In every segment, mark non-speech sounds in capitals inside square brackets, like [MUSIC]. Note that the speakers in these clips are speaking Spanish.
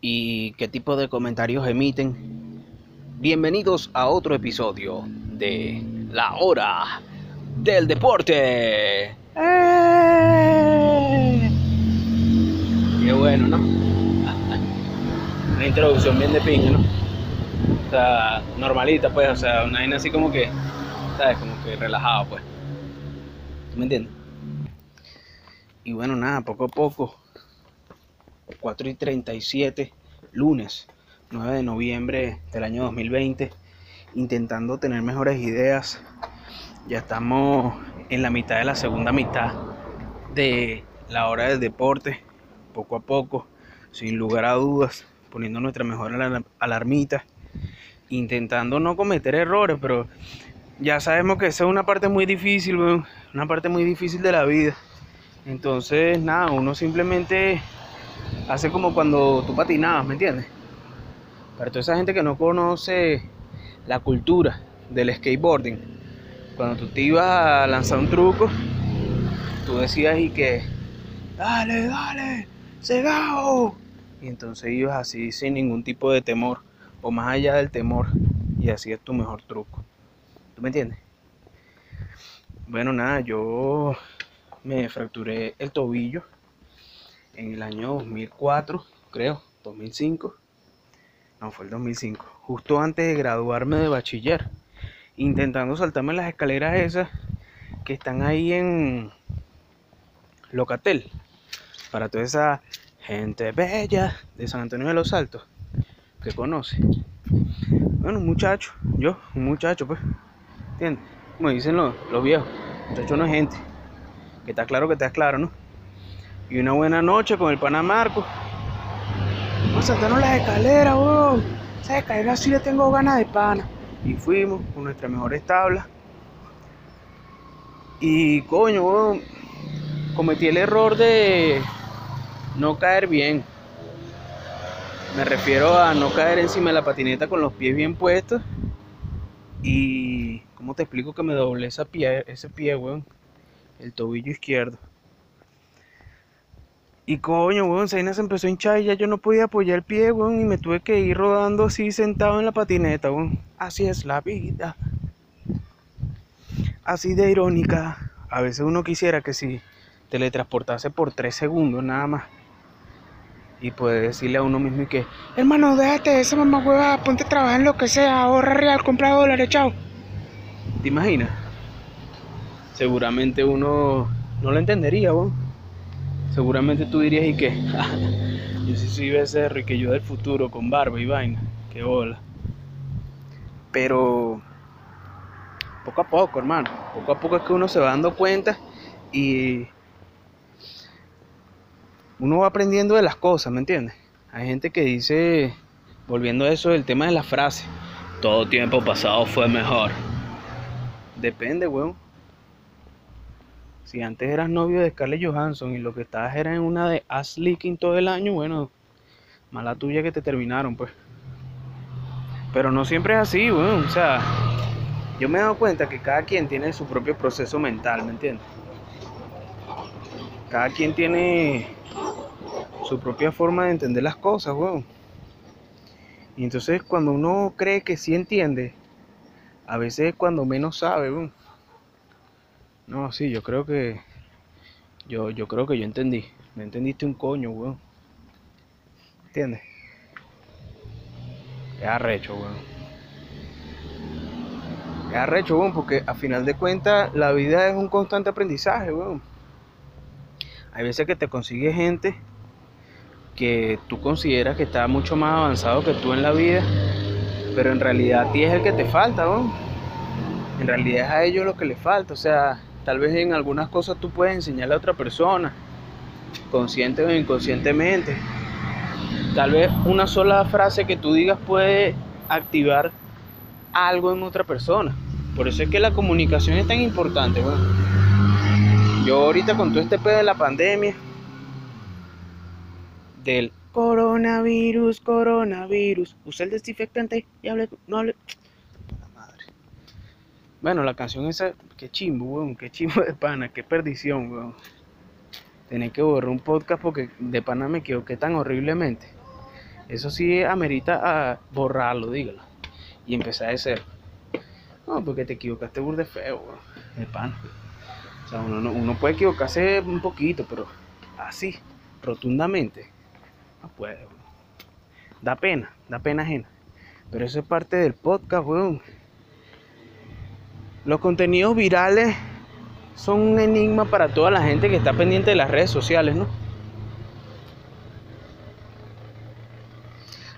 y qué tipo de comentarios emiten. Bienvenidos a otro episodio de La Hora del Deporte. ¡Eh! Qué bueno, ¿no? Una introducción bien de pinga, ¿no? O sea, normalita, pues, o sea, una vaina así como que, ¿sabes? Como que relajado, pues. ¿Me entiendes? Y bueno, nada, poco a poco 4 y 37, lunes 9 de noviembre del año 2020, intentando tener mejores ideas. Ya estamos en la mitad de la segunda mitad de la hora del deporte, poco a poco, sin lugar a dudas, poniendo nuestra mejor alarmita, intentando no cometer errores, pero ya sabemos que esa es una parte muy difícil, una parte muy difícil de la vida. Entonces, nada, uno simplemente hace como cuando tú patinabas, ¿me entiendes? Para toda esa gente que no conoce la cultura del skateboarding, cuando tú te ibas a lanzar un truco, tú decías y que, dale, dale, cegao. Y entonces ibas así sin ningún tipo de temor, o más allá del temor, y así es tu mejor truco. ¿Tú me entiendes? Bueno, nada, yo me fracturé el tobillo en el año 2004, creo, 2005. No, fue el 2005. Justo antes de graduarme de bachiller. Intentando saltarme las escaleras esas que están ahí en Locatel. Para toda esa gente bella de San Antonio de los Altos que conoce. Bueno, un muchacho, yo, un muchacho, pues. ¿Entiendes? Como dicen los, los viejos. Muchacho no es gente. Que está claro que está claro, ¿no? Y una buena noche con el pana Marco. Vamos a saltarnos las escaleras, weón. Esas escaleras sí le tengo ganas de pana. Y fuimos con nuestras mejores tablas. Y coño, weón, cometí el error de no caer bien. Me refiero a no caer encima de la patineta con los pies bien puestos. Y, ¿cómo te explico que me doblé ese pie, ese pie, weón? El tobillo izquierdo. Y coño, weón, Zaina se empezó a hinchar y ya yo no podía apoyar el pie, weón, y me tuve que ir rodando así sentado en la patineta, weón. Así es la vida. Así de irónica. A veces uno quisiera que si teletransportase por tres segundos nada más. Y puede decirle a uno mismo y que, hermano, déjate esa mamá hueva, ponte a trabajar en lo que sea, ahorra real, compra dólares, chao. ¿Te imaginas? Seguramente uno no lo entendería, weón seguramente tú dirías y que [LAUGHS] yo sí soy becerro y que yo del futuro con barba y vaina, que bola. Pero poco a poco, hermano, poco a poco es que uno se va dando cuenta y uno va aprendiendo de las cosas, ¿me entiendes? Hay gente que dice, volviendo a eso, el tema de la frase, todo tiempo pasado fue mejor. Depende, weón. Si antes eras novio de Scarlett Johansson y lo que estabas era en una de Ass Leaking todo el año, bueno, mala tuya que te terminaron, pues. Pero no siempre es así, bueno, o sea, yo me he dado cuenta que cada quien tiene su propio proceso mental, ¿me entiendes? Cada quien tiene su propia forma de entender las cosas, weón. Y entonces cuando uno cree que sí entiende, a veces es cuando menos sabe, weón. No, sí, yo creo que. Yo, yo creo que yo entendí. Me entendiste un coño, weón. ¿Entiendes? Es arrecho, weón. Es arrecho, weón, porque a final de cuentas la vida es un constante aprendizaje, weón. Hay veces que te consigues gente que tú consideras que está mucho más avanzado que tú en la vida, pero en realidad a ti es el que te falta, weón. En realidad es a ellos lo que les falta, o sea, Tal vez en algunas cosas tú puedes enseñarle a otra persona, consciente o inconscientemente. Tal vez una sola frase que tú digas puede activar algo en otra persona. Por eso es que la comunicación es tan importante. Yo ahorita con todo este pedo de la pandemia, del coronavirus, coronavirus, usé el desinfectante y hable, no hable, bueno, la canción esa, qué chimbo, weón, qué chimbo de pana, qué perdición, weón. Tenía que borrar un podcast porque de pana me equivoqué tan horriblemente. Eso sí amerita a borrarlo, dígalo. Y empezar de cero. No, porque te equivocaste burde feo, weón. El pan. O sea, uno, no- uno puede equivocarse un poquito, pero así, rotundamente, no puede, weón. Da pena, da pena ajena. Pero eso es parte del podcast, weón. Los contenidos virales son un enigma para toda la gente que está pendiente de las redes sociales, ¿no?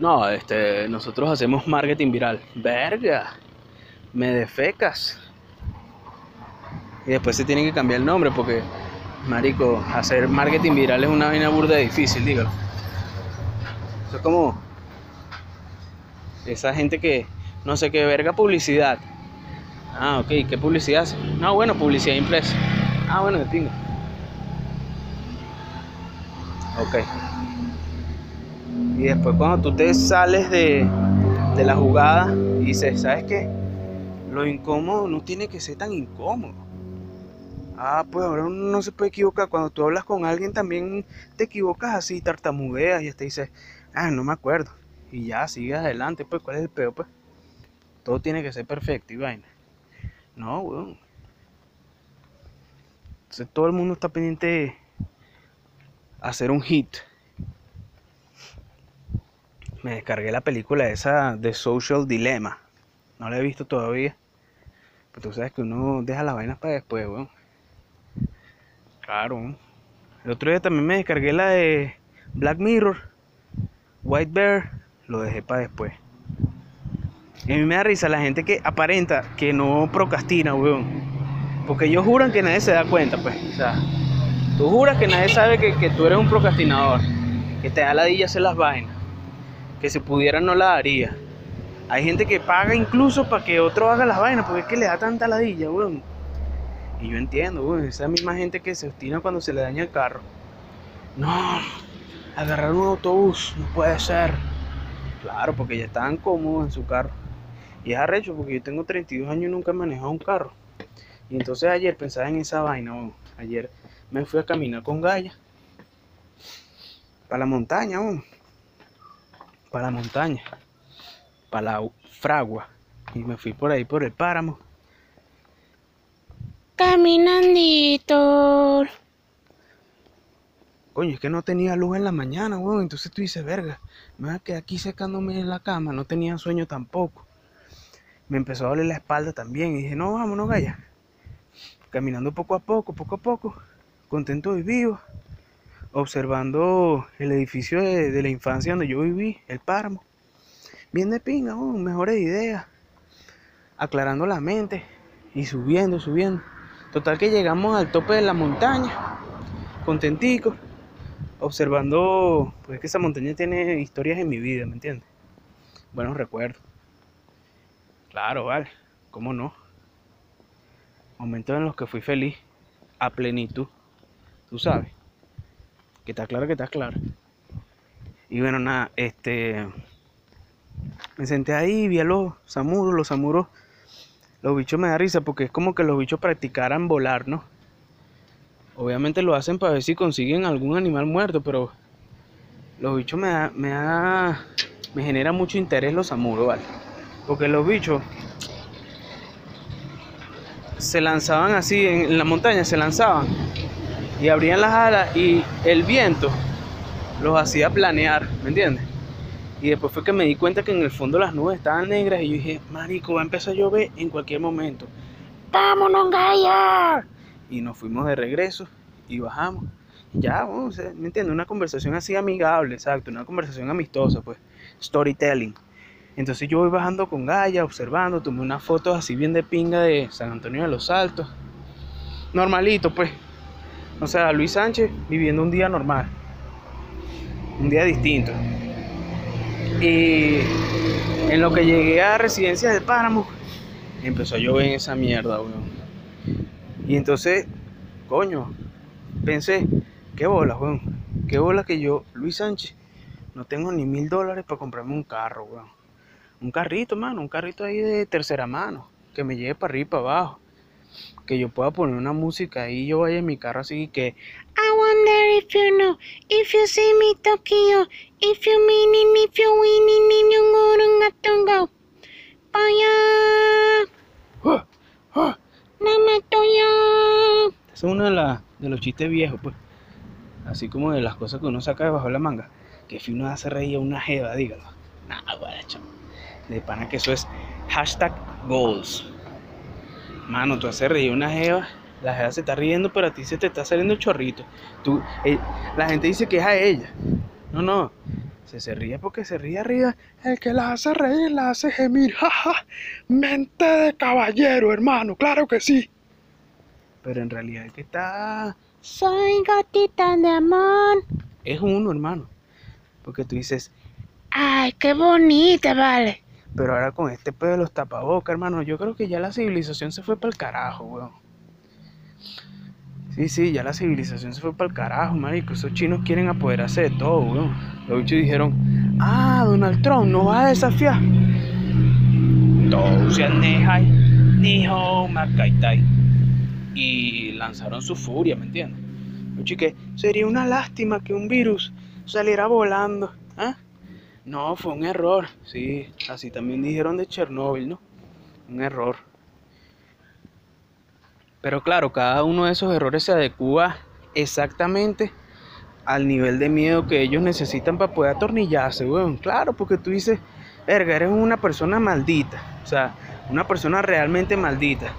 No, este, nosotros hacemos marketing viral. Verga, me defecas. Y después se tiene que cambiar el nombre porque, marico, hacer marketing viral es una vaina burda difícil, dígalo. Eso es como esa gente que no sé qué verga publicidad. Ah, ok, ¿qué publicidad hace? No, bueno, publicidad impresa. Ah, bueno, de pinga. Ok. Y después cuando tú te sales de, de la jugada y dices, ¿sabes qué? Lo incómodo no tiene que ser tan incómodo. Ah, pues ahora uno no se puede equivocar. Cuando tú hablas con alguien también te equivocas así, tartamudeas y hasta dices, ah, no me acuerdo. Y ya, sigue adelante, pues, ¿cuál es el peor, pues? Todo tiene que ser perfecto y vaina. No, weón. Entonces todo el mundo está pendiente de hacer un hit. Me descargué la película esa de Social Dilemma. No la he visto todavía. Pero tú sabes que uno deja las vainas para después, weón. Claro. El otro día también me descargué la de Black Mirror. White Bear. Lo dejé para después. A mí me da risa la gente que aparenta que no procrastina, weón. Porque ellos juran que nadie se da cuenta, pues. O sea, tú juras que nadie sabe que, que tú eres un procrastinador. Que te da ladilla hacer las vainas. Que si pudiera no la haría. Hay gente que paga incluso para que otro haga las vainas, porque es que le da tanta ladilla, weón. Y yo entiendo, weón. Esa misma gente que se obstina cuando se le daña el carro. No, agarrar un autobús, no puede ser. Claro, porque ya estaban cómodos en su carro. Y es arrecho porque yo tengo 32 años y nunca he manejado un carro. Y entonces ayer pensaba en esa vaina. weón. Ayer me fui a caminar con Gaia. Para la montaña, weón. Para la montaña. Para la fragua. Y me fui por ahí por el páramo. Caminandito. Coño, es que no tenía luz en la mañana, weón. Entonces tú dices, verga, me voy a quedar aquí secándome en la cama. No tenía sueño tampoco. Me empezó a doler la espalda también. Y dije, no, vámonos, Gaya. Caminando poco a poco, poco a poco. Contento y vivo. Observando el edificio de, la infancia donde yo viví, el páramo. Bien de pinga, weón, mejores ideas. Aclarando la mente. Y subiendo, subiendo. Total que llegamos al tope de la montaña. Contentico observando, pues que esa montaña tiene historias en mi vida, ¿me entiendes? Buenos recuerdos. Claro, vale, ¿cómo no? Momentos en los que fui feliz, a plenitud, tú sabes. Que está claro que está claro. Y bueno, nada, este. Me senté ahí, vi a los samuros, los samuros. Los bichos me da risa porque es como que los bichos practicaran volar, ¿no? Obviamente lo hacen para ver si consiguen algún animal muerto, pero los bichos me da, me da, me genera mucho interés los samuros, ¿vale? Porque los bichos se lanzaban así en la montaña, se lanzaban y abrían las alas y el viento los hacía planear, ¿me entiendes? Y después fue que me di cuenta que en el fondo las nubes estaban negras y yo dije, marico, va a empezar a llover en cualquier momento. ¡Vámonos, Gaia! Y nos fuimos de regreso y bajamos. Ya, ¿me entiendes? Una conversación así amigable, exacto, una conversación amistosa, pues, storytelling. Entonces yo voy bajando con Gaia, observando, tomé unas fotos así bien de pinga de San Antonio de los Altos. Normalito, pues. O sea, Luis Sánchez viviendo un día normal. Un día distinto. Y en lo que llegué a Residencia del Páramo, empezó a llover en esa mierda, weón. Y entonces, coño, pensé, qué bola, weón. Qué bola que yo, Luis Sánchez, no tengo ni mil dólares para comprarme un carro, weón. Un carrito, mano, un carrito ahí de tercera mano, que me lleve para arriba y para abajo. Que yo pueda poner una música ahí y yo vaya en mi carro así que I wonder if you know, if you see me Tokyo, if you meaning, if you winning, in you gonna go. Vaya, ¡Ah! ¡Ah! es uno de, la- de los chistes viejos, pues. Así como de las cosas que uno saca debajo de la manga. Que si uno hace reír a una jeva, dígalo. Nah, guara, chamo. De pana que eso es hashtag goals. Mano, tú haces reír una jeva, la jeva se está riendo, pero a ti se te está saliendo el chorrito. Tú, eh, la gente dice que es a ella. No, no. Se, se ríe porque se ríe arriba. El que la hace reír, la hace gemir. Jaja. Mente de caballero, hermano. Claro que sí. Pero en realidad el que está Soy gatita de amor. es uno, hermano. Porque tú dices, Ay, qué bonita, vale. Pero ahora con este pedo de los tapabocas, hermano, yo creo que ya la civilización se fue para el carajo, weón. Sí, sí, ya la civilización se fue para el carajo, marico. Esos chinos quieren apoderarse de todo, weón. Los bichos dijeron, ah, Donald Trump nos va a desafiar. Y lanzaron su furia, ¿me entiendes? Oye, que sería una lástima que un virus saliera volando. ¿Ah? No, fue un error. Sí, así también dijeron de Chernóbil, ¿no? Un error. Pero claro, cada uno de esos errores se adecua exactamente al nivel de miedo que ellos necesitan para poder atornillarse, weón. Claro, porque tú dices, verga, eres una persona maldita. O sea, una persona realmente maldita.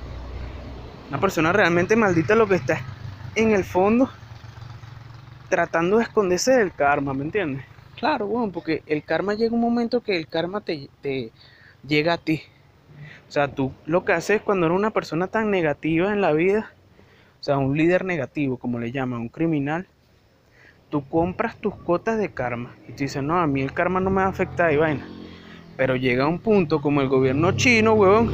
Una persona realmente maldita lo que está en el fondo tratando de esconderse del karma, ¿me entiendes? Claro, bueno, porque el karma llega un momento que el karma te, te llega a ti. O sea, tú lo que haces cuando eres una persona tan negativa en la vida, o sea, un líder negativo, como le llaman, un criminal, tú compras tus cotas de karma y tú dices, no, a mí el karma no me va a afectar y vaina. Pero llega un punto como el gobierno chino, huevón,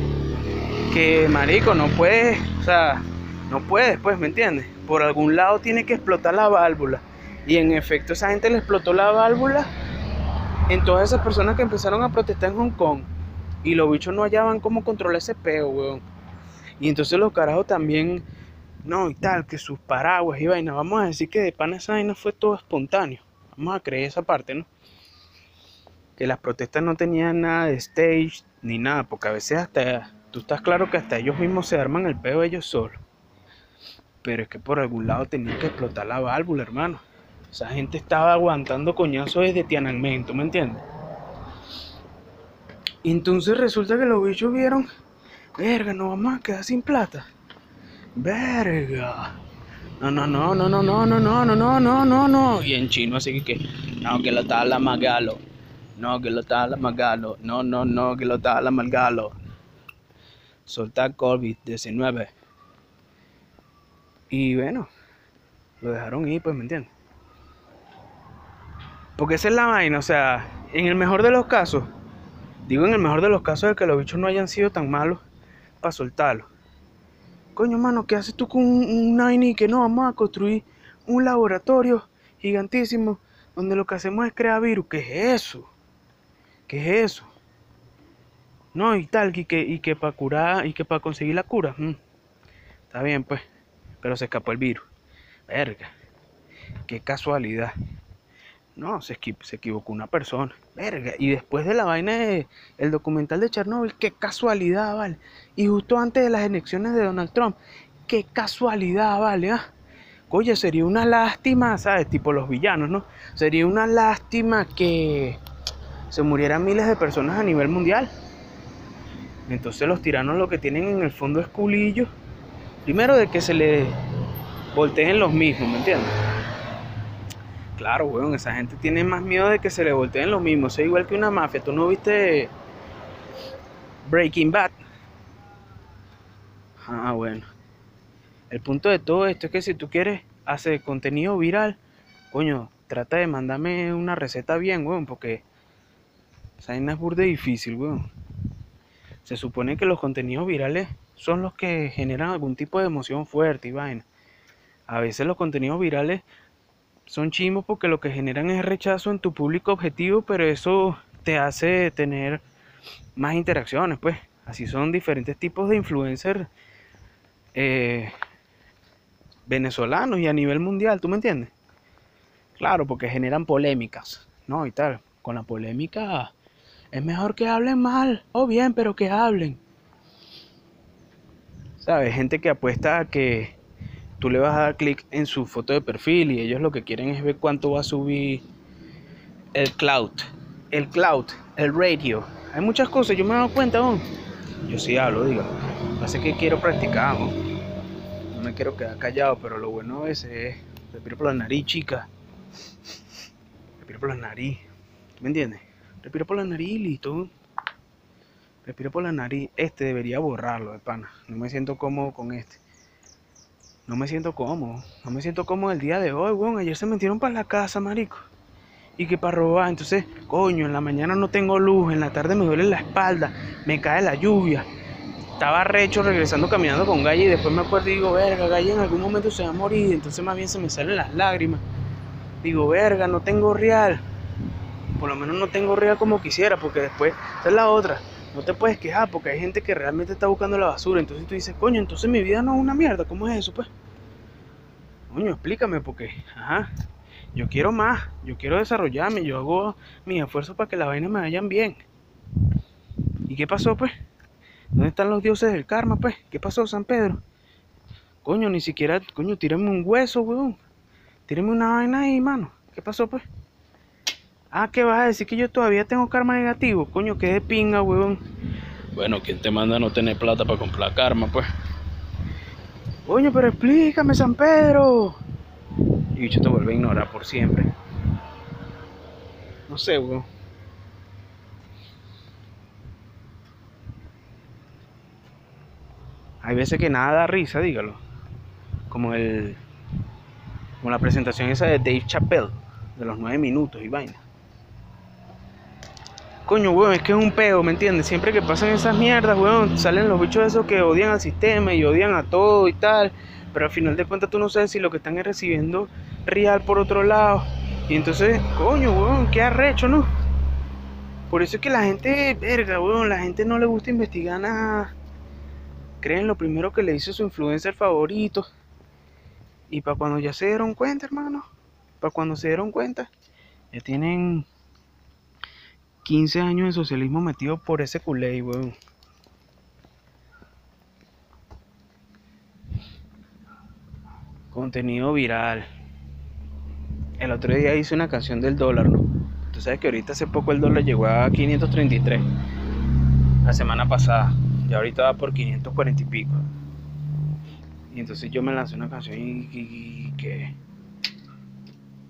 que marico, no puedes, o sea, no puedes, pues, ¿me entiendes? Por algún lado tiene que explotar la válvula. Y en efecto, esa gente le explotó la válvula en todas esas personas que empezaron a protestar en Hong Kong. Y los bichos no hallaban cómo controlar ese peo, weón. Y entonces los carajos también, no, y tal, que sus paraguas y vaina. Vamos a decir que de pana esa vaina fue todo espontáneo. Vamos a creer esa parte, ¿no? Que las protestas no tenían nada de stage ni nada, porque a veces hasta, tú estás claro que hasta ellos mismos se arman el peo ellos solos. Pero es que por algún lado tenían que explotar la válvula, hermano. Esa gente estaba aguantando coñazos desde Tiananmen, ¿tú me entiendes? Y entonces resulta que los bichos vieron, verga, nos vamos a quedar sin plata. Verga. No, no, no, no, no, no, no, no, no, no, no, no, no. Y en chino así que, no, que lo tala magalo. No, que lo tala magalo. No, no, no, que lo tala magalo. Soltar COVID-19. Y bueno, lo dejaron ir, pues, ¿me entiendes? Porque esa es la vaina, o sea, en el mejor de los casos, digo en el mejor de los casos de que los bichos no hayan sido tan malos para soltarlos. Coño, mano, ¿qué haces tú con un, un que no vamos a construir un laboratorio gigantísimo donde lo que hacemos es crear virus? ¿Qué es eso? ¿Qué es eso? No, y tal, y que, y que para curar, y que para conseguir la cura. mm, Está bien, pues, pero se escapó el virus. Verga, qué casualidad. No, se, se equivocó una persona. Verga. Y después de la vaina de el documental de Chernobyl, qué casualidad, vale. Y justo antes de las elecciones de Donald Trump, qué casualidad, vale. ¿ah? Oye, sería una lástima, ¿sabes? Tipo los villanos, ¿no? Sería una lástima que se murieran miles de personas a nivel mundial. Entonces los tiranos lo que tienen en el fondo es culillo. Primero de que se le volteen los mismos, ¿me entiendes? Claro, weón, esa gente tiene más miedo de que se le volteen los mismos. Es igual que una mafia. ¿Tú no viste Breaking Bad? Ah, bueno. El punto de todo esto es que si tú quieres hacer contenido viral, coño, trata de mandarme una receta bien, weón, porque esa es burde difícil, weón. Se supone que los contenidos virales son los que generan algún tipo de emoción fuerte y vaina. A veces los contenidos virales son chimos porque lo que generan es rechazo en tu público objetivo, pero eso te hace tener más interacciones, pues. Así son diferentes tipos de influencers eh, venezolanos y a nivel mundial, ¿tú me entiendes? Claro, porque generan polémicas, ¿no? Y tal. Con la polémica es mejor que hablen mal o bien, pero que hablen. ¿Sabes? Gente que apuesta a que tú le vas a dar clic en su foto de perfil y ellos lo que quieren es ver cuánto va a subir el cloud. El cloud, el radio. Hay muchas cosas, yo me he dado cuenta, ¿no? Yo sí hablo, digo. Así que quiero practicar, ¿no? No me quiero quedar callado, pero lo bueno es respiro por la nariz, chica. Respiro por la nariz. ¿Me entiendes? Respiro por la nariz y listo. Respiro por la nariz. Este debería borrarlo, de pana. No me siento cómodo con este. No me siento cómodo. No me siento cómodo el día de hoy, weón. Ayer se metieron para la casa, marico. Y que para robar. Entonces, coño, en la mañana no tengo luz. En la tarde me duele la espalda. Me cae la lluvia. Estaba recho regresando caminando con Galle y después me acuerdo y digo, verga, Galle en algún momento se va a morir. Entonces más bien se me salen las lágrimas. Digo, verga, no tengo real. Por lo menos no tengo real como quisiera, porque después, esa es la otra. No te puedes quejar porque hay gente que realmente está buscando la basura. Entonces tú dices, coño, entonces mi vida no es una mierda. ¿Cómo es eso, pues? Coño, explícame porque, ajá, yo quiero más. Yo quiero desarrollarme. Yo hago mis esfuerzos para que las vainas me vayan bien. ¿Y qué pasó, pues? ¿Dónde están los dioses del karma, pues? ¿Qué pasó, San Pedro? Coño, ni siquiera, coño, tírame un hueso, weón. Tírame una vaina ahí, mano. ¿Qué pasó, pues? Ah, ¿qué vas a decir que yo todavía tengo karma negativo? Coño, qué de pinga, weón. Bueno, ¿quién te manda a no tener plata para comprar karma, pues? Coño, pero explícame, San Pedro. Y bicho te vuelve a ignorar por siempre. No sé, weón. Hay veces que nada da risa, dígalo. Como el. Como la presentación esa de Dave Chappelle, de los nueve minutos y vaina. Coño, weón, es que es un peo, ¿me entiendes? Siempre que pasan esas mierdas, weón, salen los bichos esos que odian al sistema y odian a todo y tal. Pero al final de cuentas tú no sabes si lo que están es recibiendo real por otro lado. Y entonces, coño, weón, qué arrecho, ¿no? Por eso es que la gente, verga, weón, la gente no le gusta investigar nada. Creen lo primero que le hizo su influencer favorito. Y para cuando ya se dieron cuenta, hermano, para cuando se dieron cuenta, ya tienen 15 años de socialismo metido por ese culé, weón. Contenido viral. El otro día hice una canción del dólar, ¿no? Tú sabes que ahorita hace poco el dólar llegó a 533. La semana pasada. Y ahorita va por 540 y pico. Y entonces yo me lancé una canción y, que...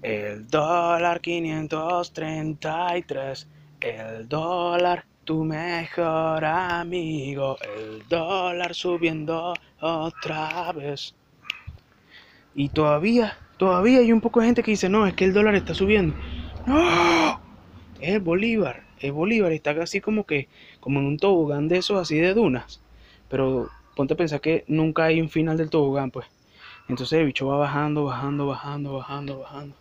El dólar 533. El dólar, tu mejor amigo. El dólar subiendo otra vez. Y todavía, todavía hay un poco de gente que dice, no, es que el dólar está subiendo. No, es el Bolívar. El Bolívar está casi como que, como en un tobogán de esos así de dunas. Pero ponte a pensar que nunca hay un final del tobogán, pues. Entonces el bicho va bajando, bajando, bajando, bajando, bajando.